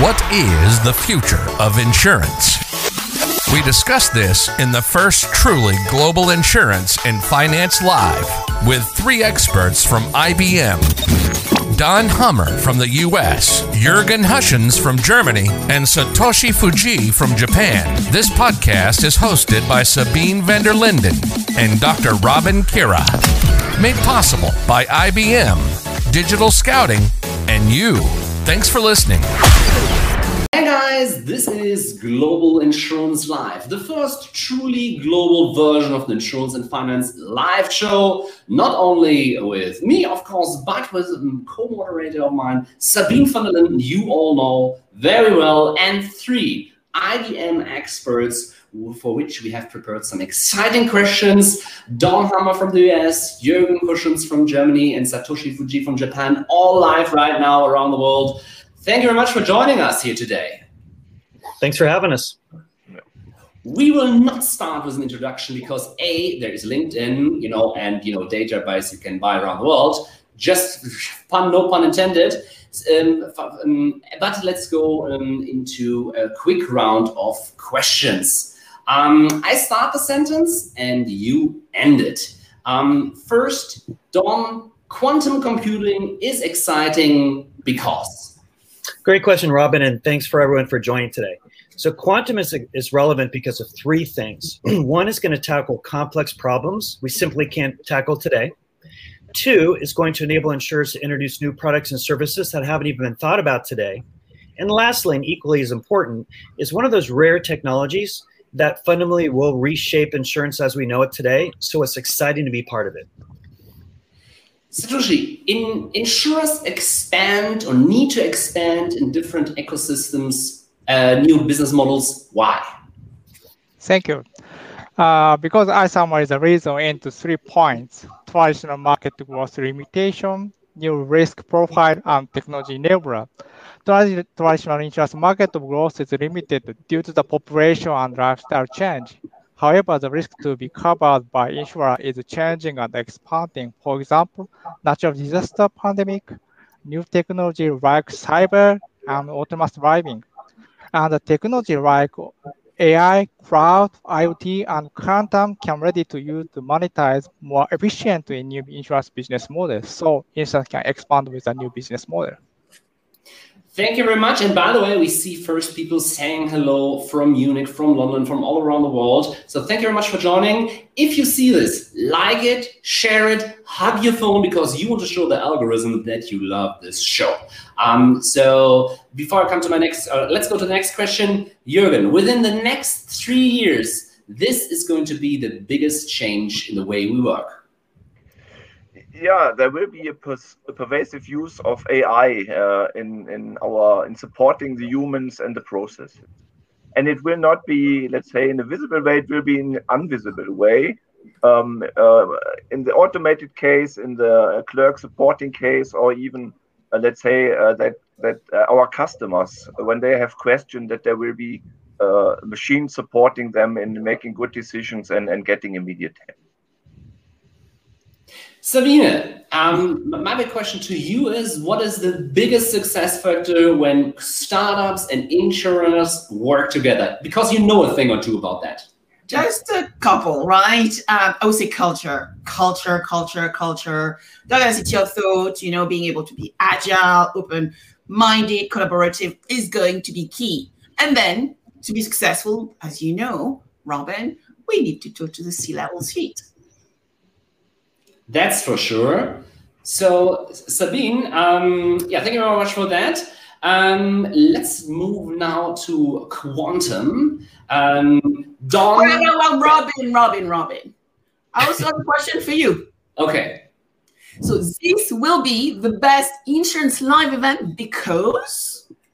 What is the future of insurance? We discuss this in the first truly global insurance and finance live with three experts from IBM. Don Hummer from the US, Jurgen Huschens from Germany, and Satoshi Fujii from Japan. This podcast is hosted by Sabine van der Linden and Dr. Robin Kiera. Made possible by IBM, Digital Scouting, and you. Thanks for listening. Hey guys, this is Global Insurance Live, the first truly global version of the Insurance and Finance live show. Not only with me, of course, but with a co moderator of mine, Sabine van der Linden, you all know very well, and three IBM experts for which we have prepared some exciting questions. Don Hummer from the US, Jürgen Huschens from Germany, and Satoshi Fujii from Japan, all live right now around the world. Thank you very much for joining us here today. Thanks for having us. We will not start with an introduction because A, there is LinkedIn, you know, and you know, database you can buy around the world. Just pun, no pun intended. Um, um, but let's go um, into a quick round of questions. Um, I start the sentence and you end it. Um, first, Don, quantum computing is exciting because. Great question, Robin, and thanks for everyone for joining today. So, quantum is, is relevant because of three things. One is going to tackle complex problems we simply can't tackle today. Two is going to enable insurers to introduce new products and services that haven't even been thought about today. And lastly, and equally as important, is one of those rare technologies that fundamentally will reshape insurance as we know it today. So it's exciting to be part of it. Satoshi, in insurers expand or need to expand in different ecosystems, uh, new business models. Why? Thank you. Uh, because I summarize the reason into three points: traditional market growth limitation, new risk profile, and technology enabler traditional insurance market growth is limited due to the population and lifestyle change. However, the risk to be covered by insurer is changing and expanding. For example, natural disaster pandemic, new technology like cyber and autonomous driving, and the technology like AI, cloud, IoT, and quantum can ready to use to monetize more efficiently in new insurance business models. So insurance can expand with a new business model. Thank you very much. And by the way, we see first people saying hello from Munich, from London, from all around the world. So thank you very much for joining. If you see this, like it, share it, hug your phone because you want to show the algorithm that you love this show. Um, so before I come to my next, uh, let's go to the next question. Jürgen, within the next three years, this is going to be the biggest change in the way we work yeah, there will be a, pers- a pervasive use of AI uh, in in our in supporting the humans and the processes, and it will not be, let's say, in a visible way. It will be in an invisible way. Um, uh, in the automated case, in the clerk supporting case, or even uh, let's say uh, that that uh, our customers, when they have questions, that there will be uh, machines supporting them in making good decisions and, and getting immediate help. Sabine, um, my big question to you is what is the biggest success factor when startups and insurers work together? Because you know a thing or two about that. Just a couple, right? Um, I would say culture, culture, culture, culture, diversity of thought, you know, being able to be agile, open minded, collaborative is going to be key. And then to be successful, as you know, Robin, we need to talk to the C level suite. That's for sure. So, Sabine, um, yeah, thank you very much for that. Um, let's move now to quantum. Um, Don. No, well, Robin, Robin, Robin. I also have a question for you. Okay. So this will be the best insurance live event because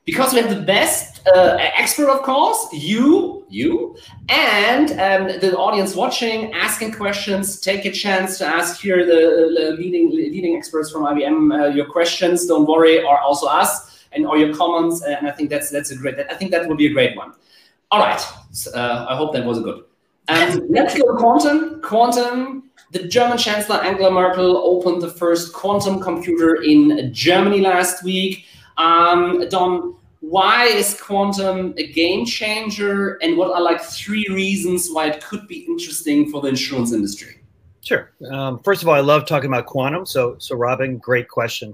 because we have the best uh, expert, of course, you, you, and um, the audience watching, asking questions. Take a chance to ask here the, the leading leading experts from IBM uh, your questions. Don't worry, or also us, and or your comments. And I think that's that's a great. I think that will be a great one. All right. So, uh, I hope that was good. Um, let's go to quantum. Quantum. The German Chancellor Angela Merkel opened the first quantum computer in Germany last week. Um, Don, why is quantum a game changer, and what are like three reasons why it could be interesting for the insurance industry? Sure. Um, first of all, I love talking about quantum. So, so Robin, great question.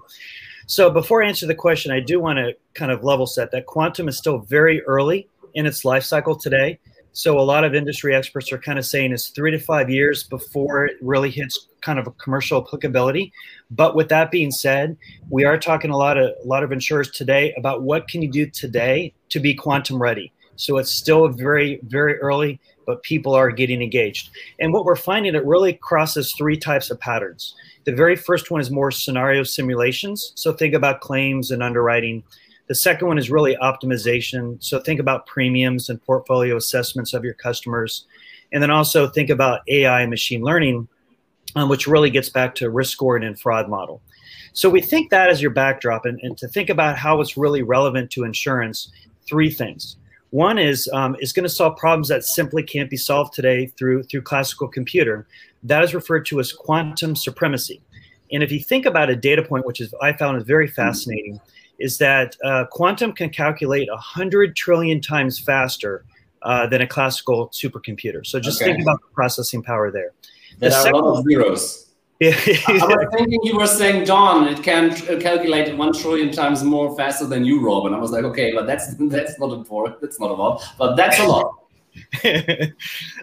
So, before I answer the question, I do want to kind of level set that quantum is still very early in its life cycle today. So a lot of industry experts are kind of saying it's three to five years before it really hits kind of a commercial applicability. But with that being said, we are talking a lot of a lot of insurers today about what can you do today to be quantum ready. So it's still very very early, but people are getting engaged. And what we're finding it really crosses three types of patterns. The very first one is more scenario simulations. So think about claims and underwriting. The second one is really optimization. So think about premiums and portfolio assessments of your customers. And then also think about AI and machine learning, um, which really gets back to risk scoring and fraud model. So we think that as your backdrop and, and to think about how it's really relevant to insurance, three things. One is um, it's going to solve problems that simply can't be solved today through through classical computer. That is referred to as quantum supremacy. And if you think about a data point, which is I found is very fascinating, is that uh, quantum can calculate 100 trillion times faster uh, than a classical supercomputer. So just okay. think about the processing power there. There the are a lot of zeros. I was thinking you were saying, Don, it can calculate one trillion times more faster than you, Rob. And I was like, okay, but that's that's not important. That's not a lot, but that's a lot.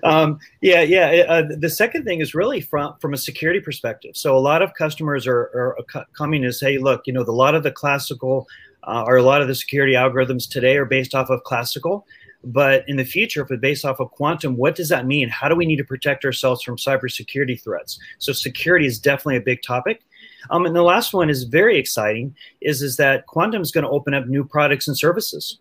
um, yeah, yeah. Uh, the second thing is really from from a security perspective. So a lot of customers are, are coming to say, look, you know, the, a lot of the classical uh, or a lot of the security algorithms today are based off of classical. But in the future, if it's based off of quantum, what does that mean? How do we need to protect ourselves from cybersecurity threats? So security is definitely a big topic. Um, and the last one is very exciting, is, is that quantum is going to open up new products and services.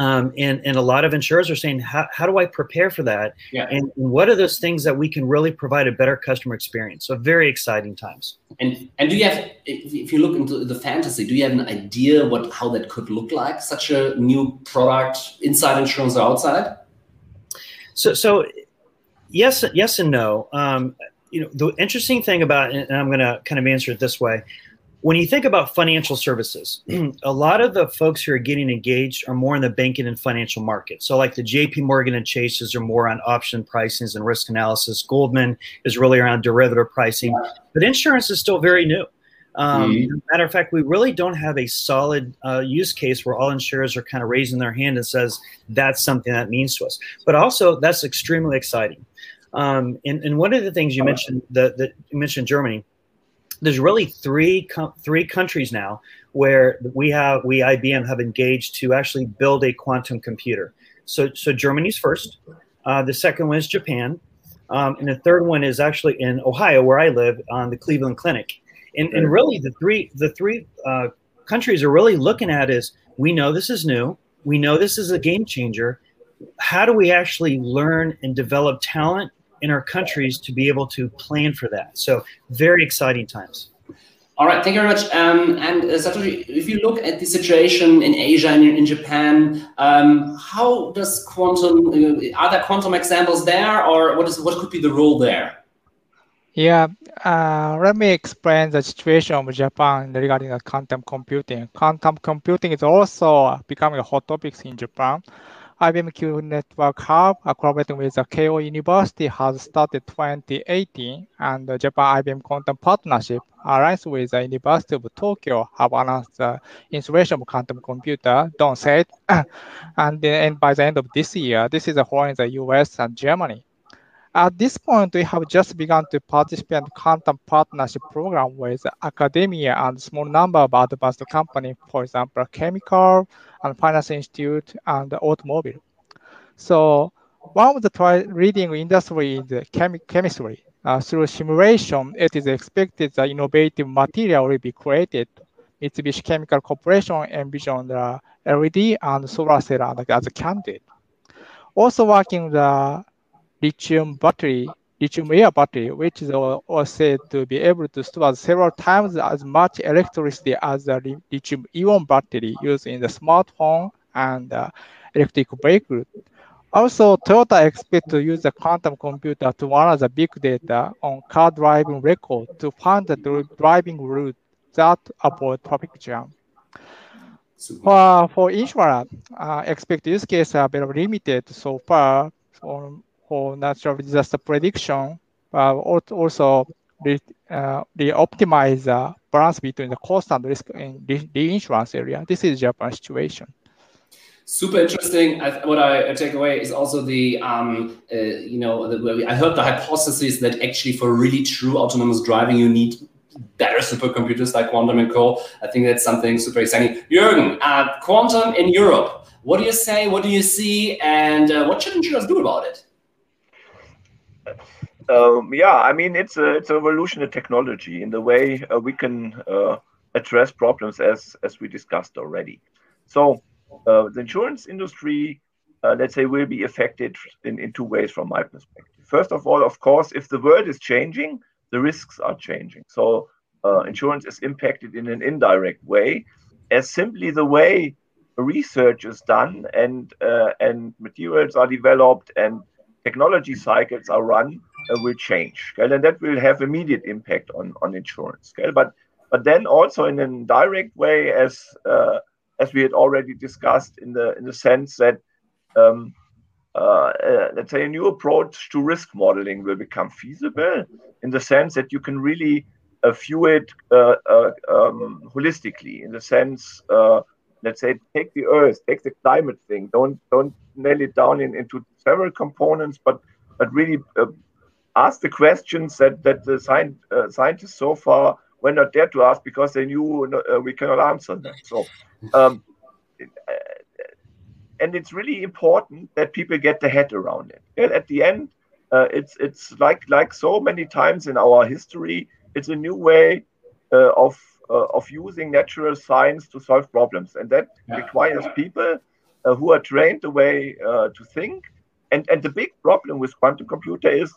Um, and, and a lot of insurers are saying, how, how do I prepare for that? Yeah. And what are those things that we can really provide a better customer experience? So very exciting times. And and do you have, if you look into the fantasy, do you have an idea what how that could look like? Such a new product inside insurance or outside? So so yes yes and no. Um, you know the interesting thing about, and I'm going to kind of answer it this way when you think about financial services, a lot of the folks who are getting engaged are more in the banking and financial market. So, like the JP Morgan and Chases are more on option pricings and risk analysis. Goldman is really around derivative pricing, but insurance is still very new. Um, mm-hmm. Matter of fact, we really don't have a solid uh, use case where all insurers are kind of raising their hand and says that's something that means to us. But also, that's extremely exciting. Um, and, and one of the things you mentioned, that you mentioned Germany there's really three com- three countries now where we have we IBM have engaged to actually build a quantum computer. So so Germany's first. Uh, the second one is Japan, um, and the third one is actually in Ohio, where I live, on the Cleveland Clinic. And, and really, the three the three uh, countries are really looking at is we know this is new, we know this is a game changer. How do we actually learn and develop talent in our countries to be able to plan for that. So very exciting times. All right, thank you very much. Um, and uh, Satoshi, if you look at the situation in Asia and in Japan, um, how does quantum? Uh, are there quantum examples there, or what is what could be the role there? Yeah, uh, let me explain the situation of Japan regarding the quantum computing. Quantum computing is also becoming a hot topic in Japan. IBM Network Hub, uh, collaborating with the Keio University, has started 2018, and the Japan IBM Quantum Partnership alliance with the University of Tokyo have announced the installation of quantum computer, don't say it, and, and by the end of this year, this is in the US and Germany. At this point, we have just begun to participate in quantum partnership program with academia and small number of advanced companies, for example, chemical and finance institute and automobile. So one of the leading industry is chemi chemistry. Uh, through simulation, it is expected that innovative material will be created. Mitsubishi Chemical Corporation envisioned the LED and solar cell as a candidate. Also working the lithium battery, lithium air battery, which is also said to be able to store several times as much electricity as the lithium ion battery used in the smartphone and uh, electric vehicle. Also, Toyota expects to use the quantum computer to analyze the big data on car driving record to find the driving route that avoid traffic jam. For, for insurance, uh, expected use cases are very limited so far for natural disaster prediction, but also the, uh, the optimize the balance between the cost and risk in the, the insurance area. This is Japan situation super interesting. I, what I take away is also the, um, uh, you know, the, I heard the hypothesis that actually for really true autonomous driving, you need better supercomputers like quantum and co. I think that's something super exciting. Jürgen, uh, quantum in Europe. What do you say? What do you see? And uh, what should insurers do about it? Um, yeah, I mean it's a it's a revolutionary technology in the way uh, we can uh, address problems as as we discussed already. So uh, the insurance industry, uh, let's say, will be affected in, in two ways from my perspective. First of all, of course, if the world is changing, the risks are changing. So uh, insurance is impacted in an indirect way, as simply the way research is done and uh, and materials are developed and technology cycles are run uh, will change, okay? and that will have immediate impact on on insurance. Okay? But but then also in a direct way, as uh, as we had already discussed, in the in the sense that um, uh, uh, let's say a new approach to risk modeling will become feasible in the sense that you can really uh, view it uh, um, holistically. In the sense, let's say, take the Earth, take the climate thing. Don't don't nail it down in, into several components, but but really ask the questions that that the science, scientists so far were not there to ask because they knew we cannot answer them. So um, and it's really important that people get their head around it. And at the end, uh, it's it's like like so many times in our history, it's a new way uh, of uh, of using natural science to solve problems, and that yeah. requires people uh, who are trained the way uh, to think. And and the big problem with quantum computer is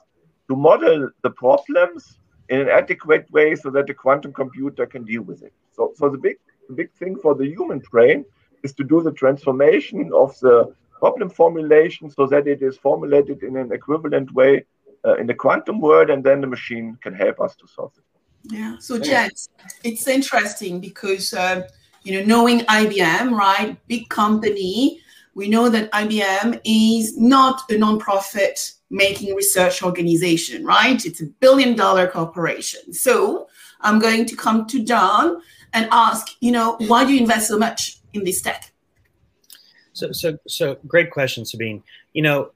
to model the problems in an adequate way so that the quantum computer can deal with it. So so the big the big thing for the human brain is to do the transformation of the problem formulation so that it is formulated in an equivalent way uh, in the quantum world, and then the machine can help us to solve it. Yeah. So, Jens, it's interesting because uh, you know, knowing IBM, right, big company, we know that IBM is not a nonprofit making research organization, right? It's a billion dollar corporation. So, I'm going to come to Don and ask, you know, why do you invest so much in this tech? So, so, so great question, Sabine. You know,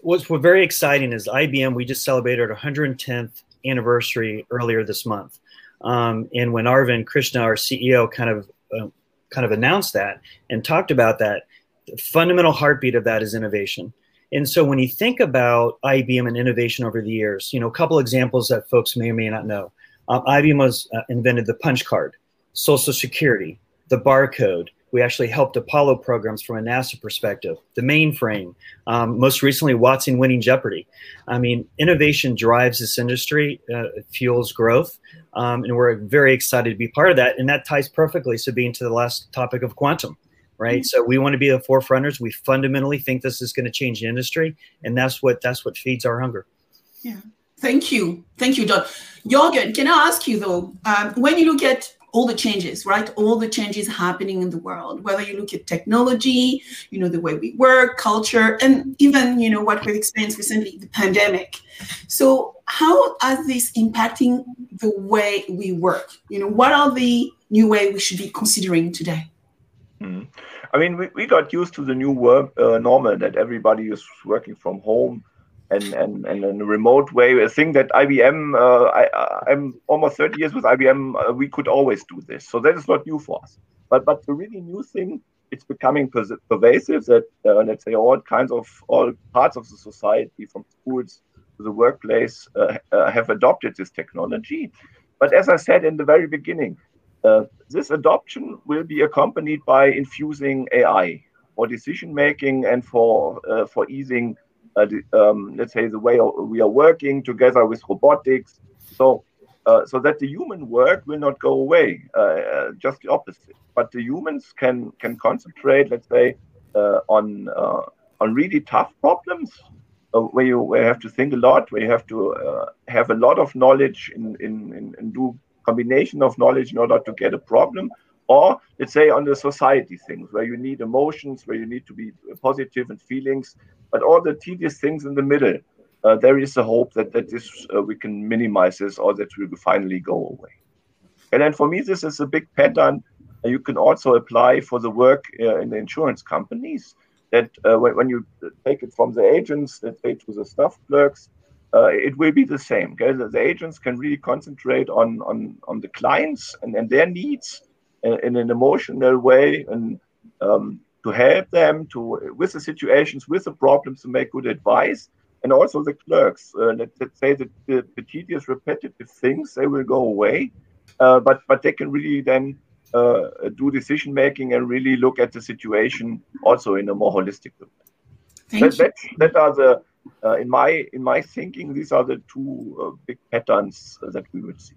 what's what very exciting is IBM. We just celebrated our 110th anniversary earlier this month, um, and when Arvind Krishna, our CEO, kind of uh, kind of announced that and talked about that, the fundamental heartbeat of that is innovation. And so when you think about IBM and innovation over the years, you know, a couple examples that folks may or may not know. Um, IBM was uh, invented the punch card, Social Security, the barcode. We actually helped Apollo programs from a NASA perspective, the mainframe, um, most recently, Watson winning Jeopardy. I mean, innovation drives this industry, uh, fuels growth, um, and we're very excited to be part of that. And that ties perfectly, Sabine, to the last topic of quantum, right? Mm-hmm. So we want to be the forefronters. We fundamentally think this is going to change the industry, and that's what that's what feeds our hunger. Yeah. Thank you. Thank you, Don. Jorgen, can I ask you though, um, when you look at all the changes, right? All the changes happening in the world, whether you look at technology, you know, the way we work, culture, and even, you know, what we've experienced recently, the pandemic. So how are these impacting the way we work? You know, what are the new way we should be considering today? Mm-hmm. I mean, we, we got used to the new work uh, normal that everybody is working from home and, and, and in a remote way. A thing that IBM, uh, I, I'm almost 30 years with IBM, uh, we could always do this. So that is not new for us. But but the really new thing, it's becoming pervasive that uh, let's say all kinds of all parts of the society, from schools to the workplace, uh, uh, have adopted this technology. But as I said in the very beginning, uh, this adoption will be accompanied by infusing AI for decision making and for for easing uh, um, let's say the way we are working together with robotics. So uh, so that the human work will not go away uh, just the opposite. But the humans can can concentrate let's say on on really tough problems uh, where you where you have to think a lot, where you have to uh, have a lot of knowledge in, in, in, in, do combination of knowledge in order to get a problem or let's say on the society things where you need emotions, where you need to be positive and feelings, but all the tedious things in the middle. Uh, there is a hope that that this uh, we can minimize this or that will finally go away. And then for me, this is a big pattern you can also apply for the work uh, in the insurance companies. That uh, when, when, you take it from the agents, let's say to the staff clerks, uh, it will be the same. Okay? The, the, agents can really concentrate on on, on the clients and, and their needs in, in an emotional way and um, to help them to with the situations, with the problems, to make good advice. And also the clerks, uh, let, us say that the, the, tedious, repetitive things they will go away, uh, but but they can really then uh, do decision making and really look at the situation also in a more holistic way. That, that, that, are the uh, in my in my thinking these are the two uh, big patterns that we would see.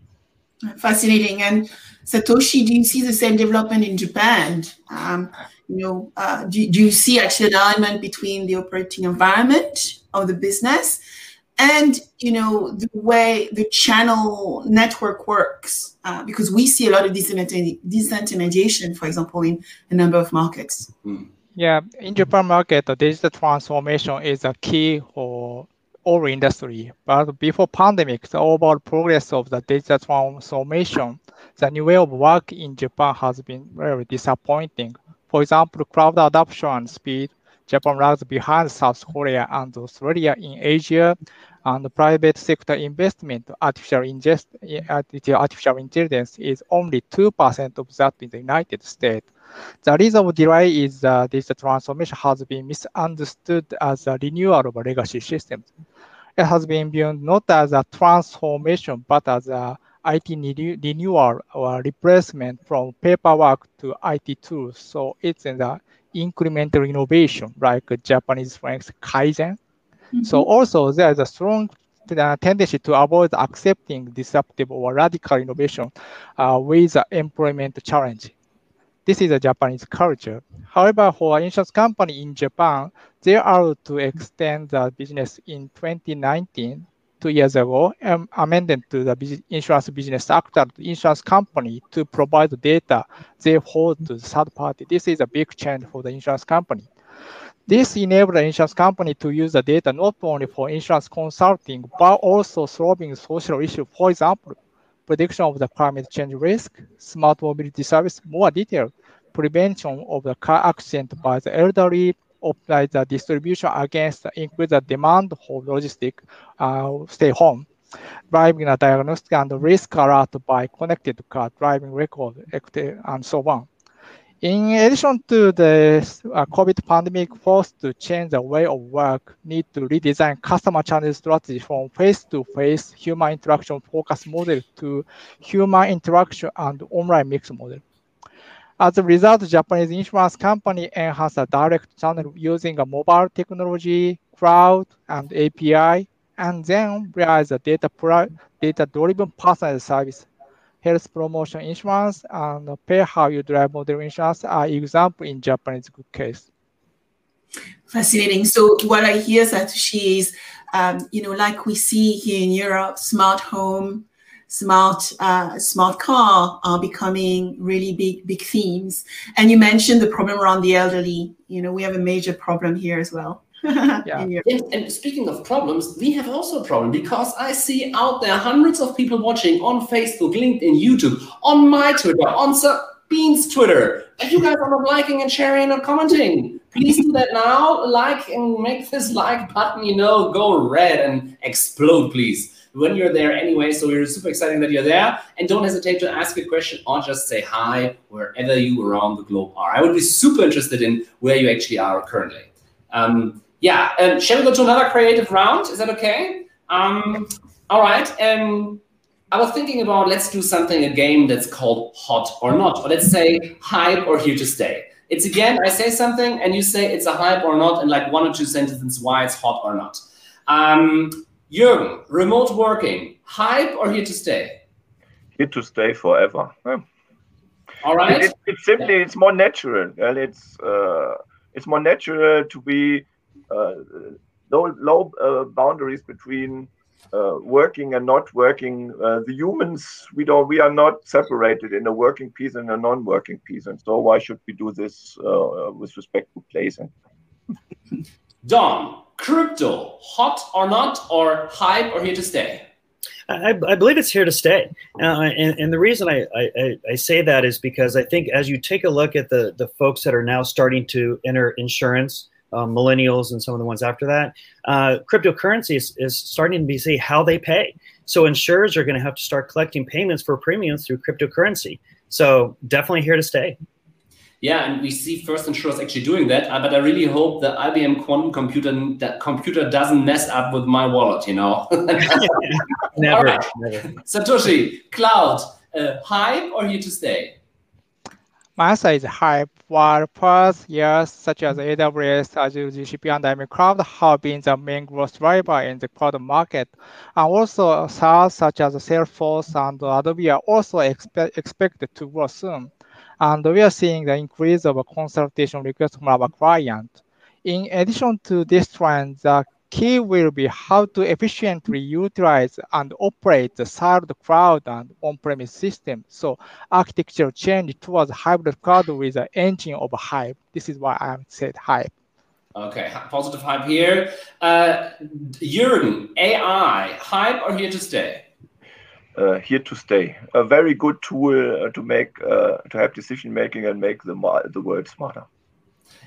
Fascinating. And Satoshi, do you see the same development in Japan? Um, you know, uh, do, do you see actually an alignment between the operating environment of the business and you know the way the channel network works uh, because we see a lot of disintermediation for example in a number of markets yeah in japan market the digital transformation is a key for all industry but before pandemic the overall progress of the digital transformation the new way of work in japan has been very disappointing for example cloud adoption and speed Japan lags behind South Korea and Australia in Asia, and private sector investment artificial, ingest, artificial intelligence is only 2% of that in the United States. The reason of delay is that this transformation has been misunderstood as a renewal of a legacy systems. It has been viewed not as a transformation, but as a IT renewal or replacement from paperwork to IT tools. So it's in the incremental innovation, like Japanese phrase Kaizen. Mm-hmm. So also there's a strong tendency to avoid accepting disruptive or radical innovation uh, with the employment challenge. This is a Japanese culture. However, for an insurance company in Japan, they are to extend the business in 2019 two years ago, um, amended to the Insurance Business Act that insurance company to provide the data they hold to the third party. This is a big change for the insurance company. This enabled the insurance company to use the data not only for insurance consulting, but also solving social issues. For example, prediction of the climate change risk, smart mobility service, more detail, prevention of the car accident by the elderly, optimize the distribution against increase the demand for logistic uh, stay home, driving a diagnostic and risk alert by connected car, driving record, and so on. In addition to the uh, COVID pandemic forced to change the way of work, need to redesign customer channel strategy from face-to-face human interaction focus model to human interaction and online mix model. As a result, Japanese insurance company enhance a direct channel using a mobile technology, cloud, and API, and then realize a data data-driven personalized service. Health promotion insurance and pay how you drive model insurance are example in Japanese good case. Fascinating. So what I hear, Satoshi, is, um, you know, like we see here in Europe, smart home, smart uh, smart car are becoming really big big themes. And you mentioned the problem around the elderly. You know, we have a major problem here as well. yeah. And, and, speaking of problems, we have also a problem because I see out there hundreds of people watching on Facebook, LinkedIn, YouTube, on my Twitter, on Bean's Twitter, and you guys are not liking and sharing and commenting. Please do that now. Like and make this like button, you know, go red and explode, please when you're there anyway. So we're super excited that you're there. And don't hesitate to ask a question or just say hi wherever you around the globe are. I would be super interested in where you actually are currently. Um, yeah, um, shall we go to another creative round? Is that okay? Um, all right. Um, I was thinking about let's do something, a game that's called hot or not, or let's say hype or here to stay. It's again, I say something and you say it's a hype or not, and like one or two sentences why it's hot or not. Um, Jürgen, remote working, hype or here to stay? Here to stay forever. Yeah. All right. It, it, it's simply yeah. it's more natural. and it's uh, it's more natural to be uh, low low uh, boundaries between uh, working and not working. Uh, the humans, we don't, we are not separated in a working piece and a non-working piece, and so why should we do this uh, with respect to place? And Don, crypto, hot or not, or hype, or here to stay? I, I, believe it's here to stay. Uh, and, and, the reason I, I, I, say that is because I think as you take a look at the, the folks that are now starting to enter insurance, um, millennials and some of the ones after that, uh, cryptocurrency is, is starting to be see how they pay. So insurers are going to have to start collecting payments for premiums through cryptocurrency. So definitely here to stay. Yeah, and we see first insurers actually doing that. Uh, but I really hope the IBM quantum computer that computer doesn't mess up with my wallet. You know. never, right. never. Satoshi, cloud, uh, hype or here to stay? Answer is hype. While past years such as AWS, Azure, GCP, and IBM Cloud have been the main growth driver in the cloud market, and also SaaS such as Salesforce and Adobe are also expe expected to grow soon and we are seeing the increase of consultation request from our client. In addition to this trend, the key will be how to efficiently utilize and operate the siloed cloud and on-premise system. So architecture change towards hybrid cloud with the engine of hype. This is why I said hype. Okay, positive hype here. Uh, Jürgen, AI, hype or here to stay? uh, here to stay. A very good tool uh, to make uh, to have decision making and make the the world smarter.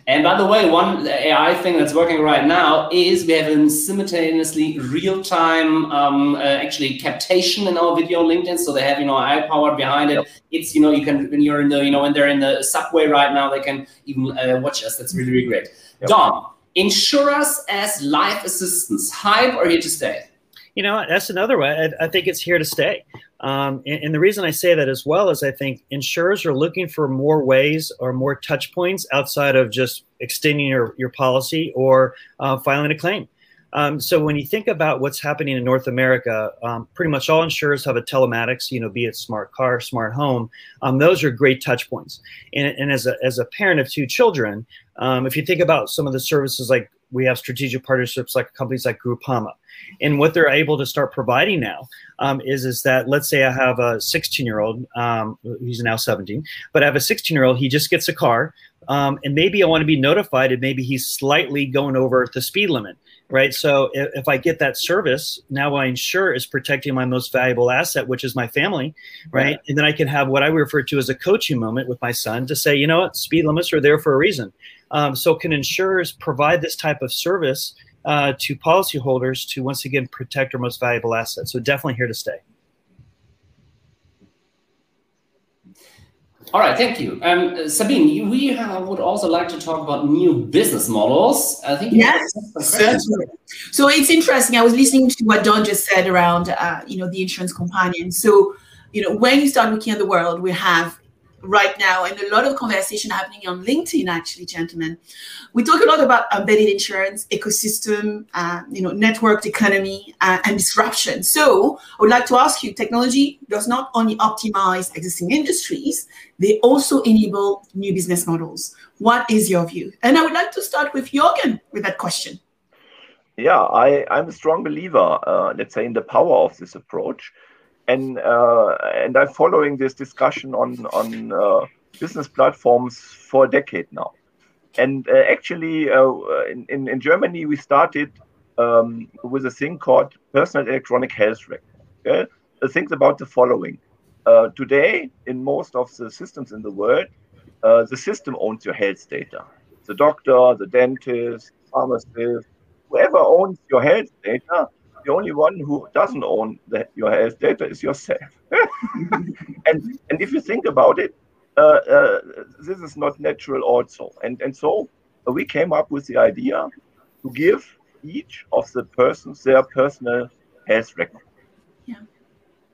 And by the way, one AI thing that's working right now is we have a simultaneously real-time um, uh, actually captation in our video on LinkedIn. So they have you know AI power behind it. Yep. It's you know you can when you're in the you know when they're in the subway right now they can even uh, watch us. That's really really great. Yep. Don, insurers as life assistants, hype or here to stay? You know, that's another way. I, I think it's here to stay. Um, and, and, the reason I say that as well is I think insurers are looking for more ways or more touch points outside of just extending your, your policy or uh, filing a claim. Um, so when you think about what's happening in North America, um, pretty much all insurers have a telematics, you know, be it smart car, smart home. Um, those are great touch points. And, and, as, a, as a parent of two children, um, if you think about some of the services like we have strategic partnerships like companies like Groupama. And what they're able to start providing now um, is is that let's say I have a 16 year old, um, he's now 17, but I have a 16 year old. He just gets a car, um, and maybe I want to be notified, and maybe he's slightly going over the speed limit, right? So if, if I get that service, now I ensure is protecting my most valuable asset, which is my family, right? Yeah. And then I can have what I refer to as a coaching moment with my son to say, you know what, speed limits are there for a reason. Um, so can insurers provide this type of service uh, to policyholders to once again protect our most valuable assets? So definitely here to stay. All right, thank you. Um, Sabine, we uh, would also like to talk about new business models. I think yes, certainly. So it's interesting. I was listening to what Don just said around, uh, you know, the insurance companion. So, you know, when you start looking at the world, we have right now and a lot of conversation happening on linkedin actually gentlemen. We talk a lot about embedded insurance ecosystem uh, you know networked economy uh, and disruption. So i would like to ask you technology does not only optimize existing industries they also enable new business models. What is your view? And i would like to start with jorgen with that question. Yeah I, i'm a strong believer uh, let's say in the power of this approach and uh, and I'm following this discussion on on uh, business platforms for a decade now. And uh, actually, uh, in, in, in Germany, we started um, with a thing called personal electronic health record. Okay? Things about the following: uh, today, in most of the systems in the world, uh, the system owns your health data. The doctor, the dentist, pharmacist, whoever owns your health data the only one who doesn't own the, your health data is yourself. and and if you think about it, uh, uh, this is not natural also. And and so we came up with the idea to give each of the persons their personal health record. Yeah.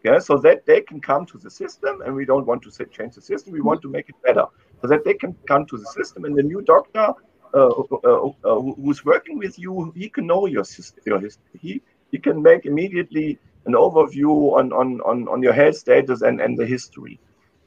Yeah, so that they can come to the system, and we don't want to say, change the system. We want to make it better, so that they can come to the system, and the new doctor uh, uh, uh, who's working with you, he can know your system, your history. He you can make immediately an overview on, on, on, on your health status and, and the history.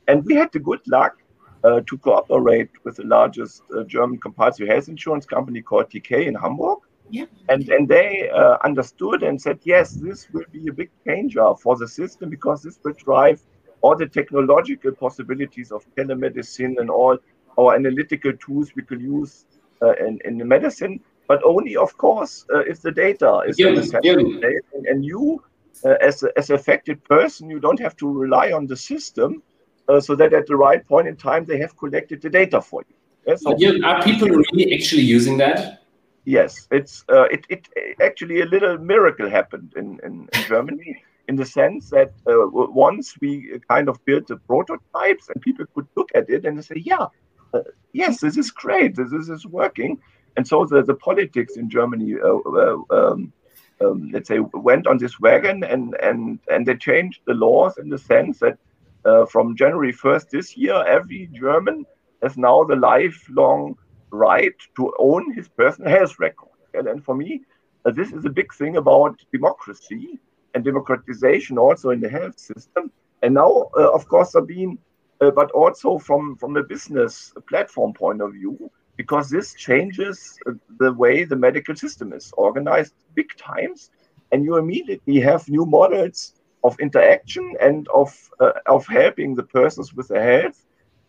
And we had the good luck uh, to cooperate with the largest uh, German compulsory health insurance company called TK in Hamburg. Yeah. And and they uh, understood and said, yes, this will be a big changer for the system because this will drive all the technological possibilities of telemedicine and all our analytical tools we could use uh, in, in the medicine, but only, of course, uh, if the data is Yeah, yeah. And, and you, uh, as, a, as affected person, you don't have to rely on the system uh, so that at the right point in time, they have collected the data for you. Yeah, so yeah, are people really actually using that? Yes, it's uh, it, it actually a little miracle happened in, in, in Germany in the sense that uh, once we kind of built the prototypes and people could look at it and say, yeah, uh, yes, this is great, this, this is working. And so the, the politics in Germany, uh, uh, um, um, let's say, went on this wagon and, and, and they changed the laws in the sense that uh, from January 1st this year, every German has now the lifelong right to own his personal health record. And, and for me, this is a big thing about democracy and democratization also in the health system. And now, uh, of course, Sabine, uh, but also from, from a business platform point of view, because this changes the way the medical system is organized big times. And you immediately have new models of interaction and of, uh, of helping the persons with their health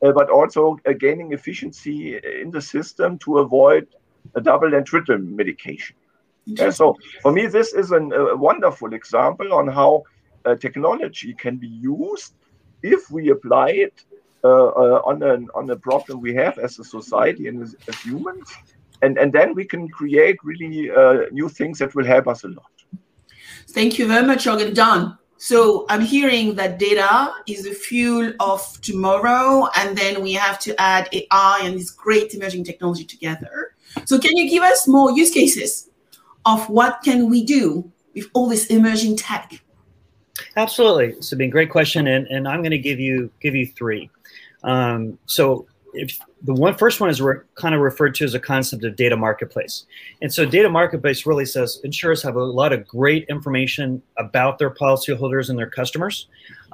uh, but also uh, gaining efficiency in the system to avoid a double and triple medication. So for me, this is an, a wonderful example on how uh, technology can be used if we apply it on, an, on a problem we have as a society and as, as humans. And, and then we can create really uh, new things that will help us a lot. Thank you very much, Jorgen. Don. So I'm hearing that data is the fuel of tomorrow, and then we have to add AI and this great emerging technology together. So can you give us more use cases of what can we do with all this emerging tech? Absolutely, Sabine. Great question, and, and I'm going to give you give you three. Um, so if the one first one is re- kind of referred to as a concept of data marketplace, and so data marketplace really says insurers have a lot of great information about their policyholders and their customers,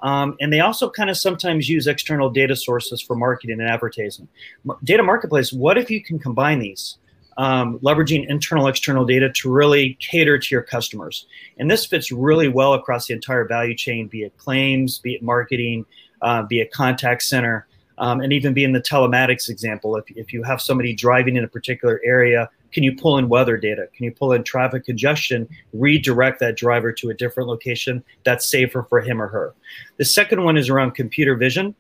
um, and they also kind of sometimes use external data sources for marketing and advertising. Data marketplace. What if you can combine these? um, leveraging internal external data to really cater to your customers. And this fits really well across the entire value chain, be it claims, be it marketing, uh, be it contact center, um, and even be in the telematics example. If, if you have somebody driving in a particular area, can you pull in weather data? Can you pull in traffic congestion, redirect that driver to a different location that's safer for him or her? The second one is around computer vision.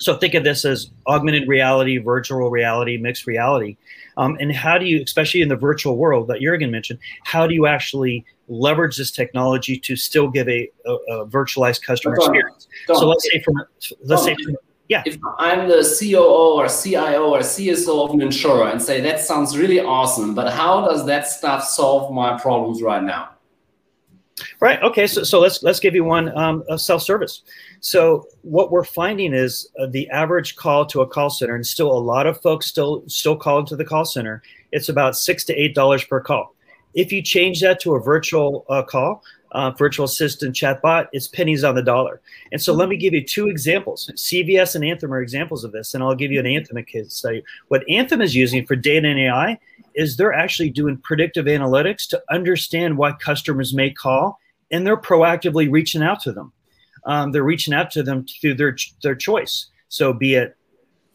So think of this as augmented reality, virtual reality, mixed reality. Um, and how do you, especially in the virtual world that Jurgen mentioned, how do you actually leverage this technology to still give a, a, a virtualized customer experience? So let's say from let's say from, yeah. If I'm the COO or CIO or CSO of an insurer and say that sounds really awesome, but how does that stuff solve my problems right now? Right. Okay. So, so let's let's give you one um, self service. So what we're finding is uh, the average call to a call center, and still a lot of folks still still call into the call center. It's about six to eight dollars per call. If you change that to a virtual uh, call, uh, virtual assistant chatbot, is pennies on the dollar. And so let me give you two examples. CVS and Anthem are examples of this, and I'll give you an Anthem case study. What Anthem is using for data and AI is they're actually doing predictive analytics to understand why customers may call, and they're proactively reaching out to them. Um, they're reaching out to them through their their choice. So be it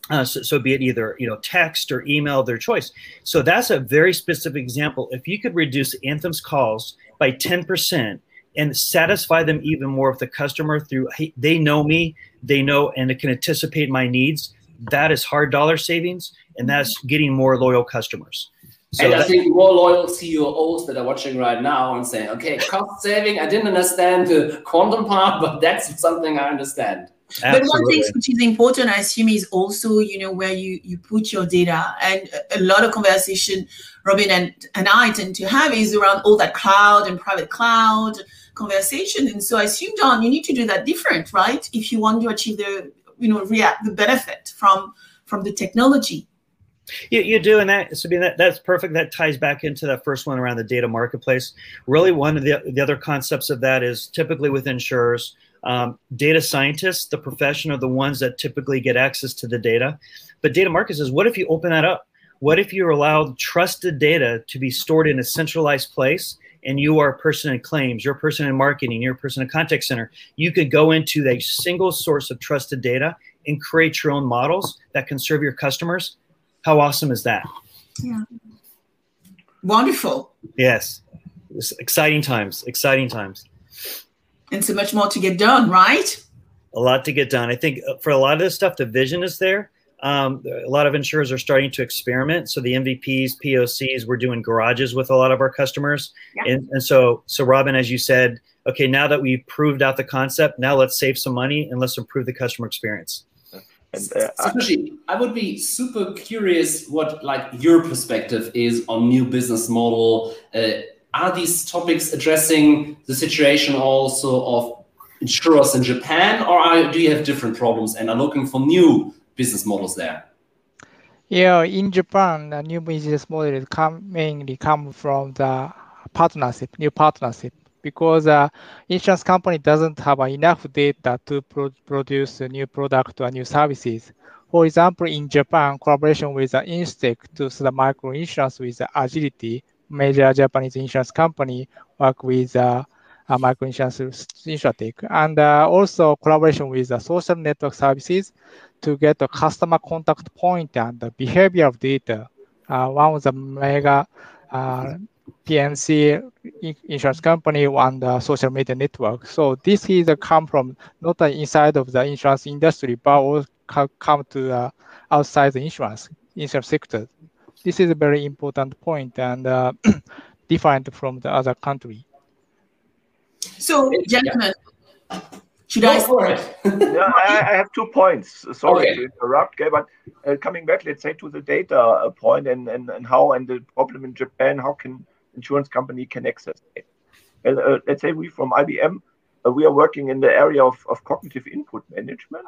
uh, so, so be it either you know text or email, their choice. So that's a very specific example. If you could reduce Anthem's calls by ten percent and satisfy them even more with the customer through hey, they know me, they know, and it can anticipate my needs. That is hard dollar savings, and that's getting more loyal customers. So and I think more loyal CEOs that are watching right now and saying, okay, cost saving, I didn't understand the quantum part, but that's something I understand. But one thing which is important, I assume, is also you know where you you put your data, and a- a lot of conversation Robin and and I tend to have is around all that cloud and private cloud conversation. And so I assume, Don, you need to do that different, right? If you want to achieve the you know react the benefit from from the technology. You, you do, and that Sabine, that, that's perfect. That ties back into that first one around the data marketplace. Really, one of the, the other concepts of that is typically with insurers, um, data scientists, the profession, are the ones that typically get access to the data. But data market says, what if you open that up? What if you allowed trusted data to be stored in a centralized place and you are a person in claims, you're a person in marketing, you're a person in contact center, you could go into a single source of trusted data and create your own models that can serve your customers. How awesome is that? Yeah. Wonderful. Yes. It's exciting times, exciting times. And so much more to get done, right? A lot to get done. I think uh, for a lot of this stuff, the vision is there. Um, a lot of insurers are starting to experiment. So the MVPs, POCs, we're doing garages with a lot of our customers. Yeah. And, and so, so Robin, as you said, okay, now that we've proved out the concept, now let's save some money and let's improve the customer experience. And, uh, Especially, I would be super curious what like your perspective is on new business model. Uh, are these topics addressing the situation also of insurers in Japan, or are, do you have different problems and are looking for new business models there? Yeah, in Japan, the new business model come mainly come from the partnership, new partnership, because uh, insurance company doesn't have enough data to pro produce a new product or new services. For example, in Japan, collaboration with the to the micro insurance with Agility, major Japanese insurance company, work with uh, uh, micro insurance Insurtech, and uh, also collaboration with the social network services to get a customer contact point and the behavior of data. Uh, one of the mega uh, P&C insurance company on the social media network. So this is a come from not inside of the insurance industry, but also come to uh, outside the insurance insurance sector. This is a very important point and uh, different from the other country. So, gentlemen, should Go I? For it. yeah, I, I, have two points. Sorry okay. to interrupt, okay, but uh, coming back, let's say to the data uh, point and, and, and how and the problem in Japan, how can insurance company can access it? Well, uh, let's say we from IBM, uh, we are working in the area of, of cognitive input management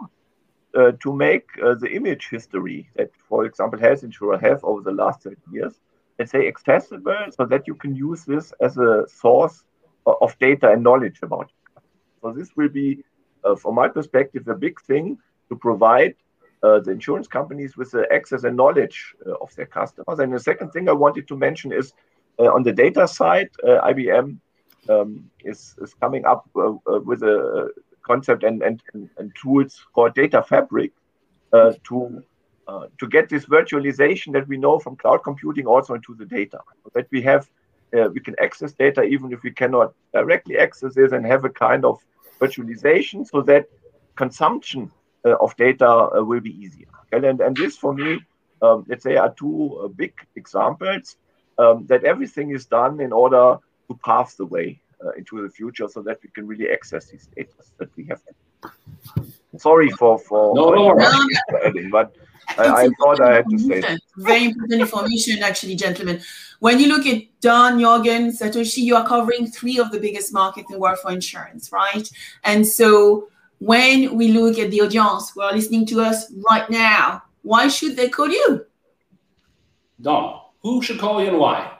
uh, to make uh, the image history that, for example, health insurer have over the last 30 years, let's say accessible so that you can use this as a source of data and knowledge about it. So this will be uh, from my perspective, a big thing to provide uh, the insurance companies with the access and knowledge uh, of their customers. And the second thing I wanted to mention is uh, on the data side, uh, IBM um, is, is coming up uh, with a concept and, and, and tools called Data Fabric to to get this virtualization that we know from cloud computing also into the data, that we have we can access data even if we cannot directly access it and have a kind of virtualization so that consumption uh, of data uh, will be easier. Okay? And, and this, for me, um, let's say, are two uh, big examples um, that everything is done in order to pave the way uh, Uh, into the future so that we can really access these data that we have. Sorry for for, no, for no. adding, but I, I thought I had to say that. Very important information, actually, gentlemen. When you look at Don, Jürgen, Satoshi, you are covering three of the biggest markets in the world for insurance, right? And so when we look at the audience who are listening to us right now, why should they call you? Don, who should call you and why?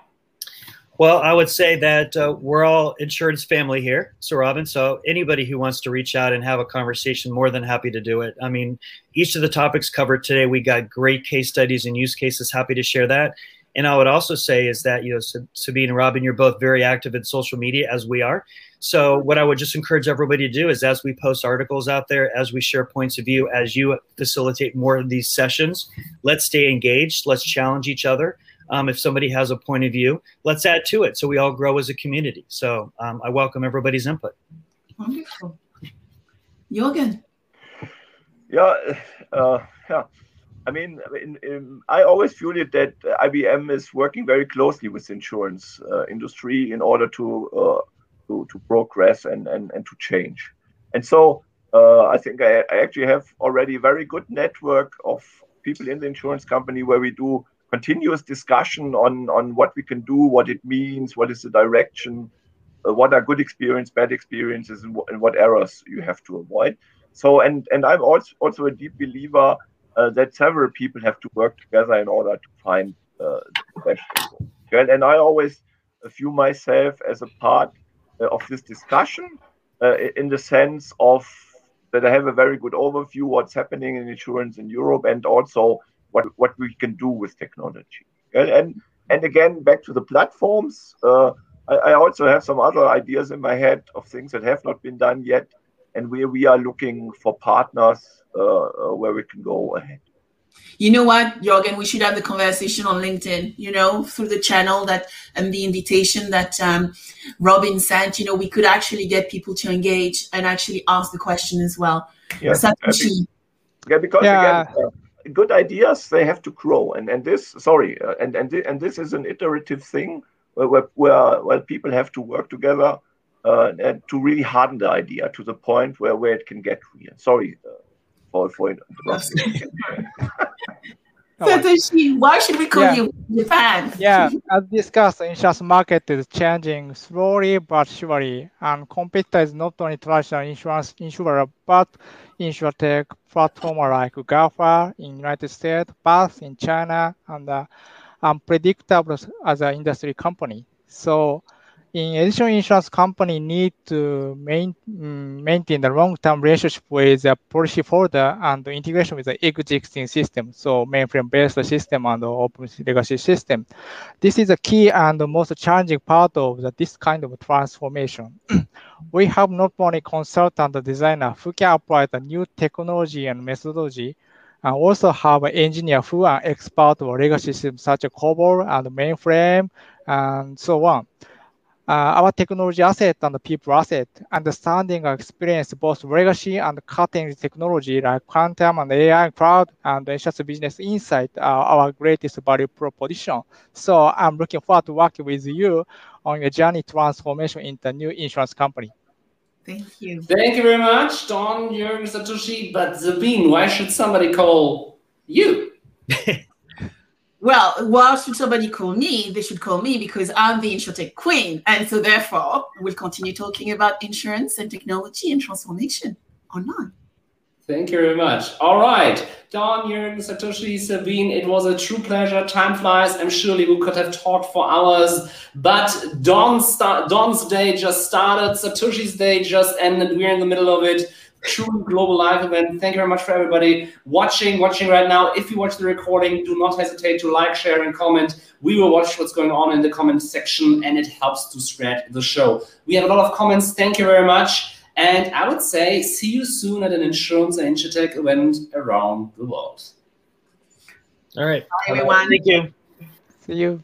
Well, I would say that uh, we're all insurance family here. So, Robin, so anybody who wants to reach out and have a conversation, more than happy to do it. I mean, each of the topics covered today, we got great case studies and use cases. Happy to share that. And I would also say is that, you know, Sabine and Robin, you're both very active in social media as we are. So, what I would just encourage everybody to do is as we post articles out there, as we share points of view, as you facilitate more of these sessions, let's stay engaged. Let's challenge each other. Um, if somebody has a point of view, let's add to it so we all grow as a community. So um, I welcome everybody's input. Wonderful. Jürgen. Yeah, uh, yeah. I mean, in, in, I always feel it that IBM is working very closely with the insurance uh, industry in order to, uh, to to progress and, and, and to change. And so uh, I think I, I, actually have already a very good network of people in the insurance company where we do continuous discussion on on what we can do, what it means, what is the direction, uh, what are good experience, bad experiences, and, and, what errors you have to avoid. So, and and I'm also also a deep believer uh, that several people have to work together in order to find uh, the best. And, and I always view myself as a part uh, of this discussion uh, in the sense of that I have a very good overview what's happening in insurance in Europe and also what what we can do with technology. And and, and again, back to the platforms. Uh, I, I also have some other ideas in my head of things that have not been done yet, and where we are looking for partners uh, uh where we can go ahead you know what, Jürgen, we should have the conversation on LinkedIn, you know, through the channel that and the invitation that um, Robin sent, you know, we could actually get people to engage and actually ask the question as well. Yeah, yeah because yeah. again, uh, good ideas, they have to grow. And, and this, sorry, uh, and, and, th- and this is an iterative thing where, where, where people have to work together uh, and to really harden the idea to the point where, where it can get real. Sorry, uh, PowerPoint. Satoshi, why should we call yeah. you Japan? yeah, as discussed, the insurance market is changing slowly but surely, and competitors is not only traditional insurance insurer but insurtech platform like GAFA in United States, BAS in China, and uh, unpredictable as an industry company. So in addition, insurance company need to main, um, maintain the long-term relationship with the policyholder and the integration with the existing system, so mainframe-based system and open legacy system. This is a key and the most challenging part of the, this kind of transformation. we have not only consultant and designer who can apply the new technology and methodology, and also have an engineer who are expert of legacy systems such as COBOL and mainframe and so on Uh, our technology asset and the people asset, understanding and experience both legacy and cutting technology like quantum and AI cloud and insurance business insight are our greatest value proposition. So I'm looking forward to working with you on your journey transformation into new insurance company. Thank you. Thank you very much, Don, Jürgen, Satoshi. But Sabine, why should somebody call you? well, why should somebody call me? They should call me because I'm the InsurTech queen. And so therefore, we'll continue talking about insurance and technology and transformation online. Thank you very much. All right. Don, Jürgen, Satoshi, Sabine, it was a true pleasure. Time flies. I'm surely we could have talked for hours, but Don's, Don's day just started. Satoshi's day just ended. We're in the middle of it true global live event. Thank you very much for everybody watching, watching right now. If you watch the recording, do not hesitate to like, share, and comment. We will watch what's going on in the comment section, and it helps to spread the show. We have a lot of comments. Thank you very much. And I would say, see you soon at an insurance and insurtech event around the world. All right. Bye, everyone. Thank you. See you.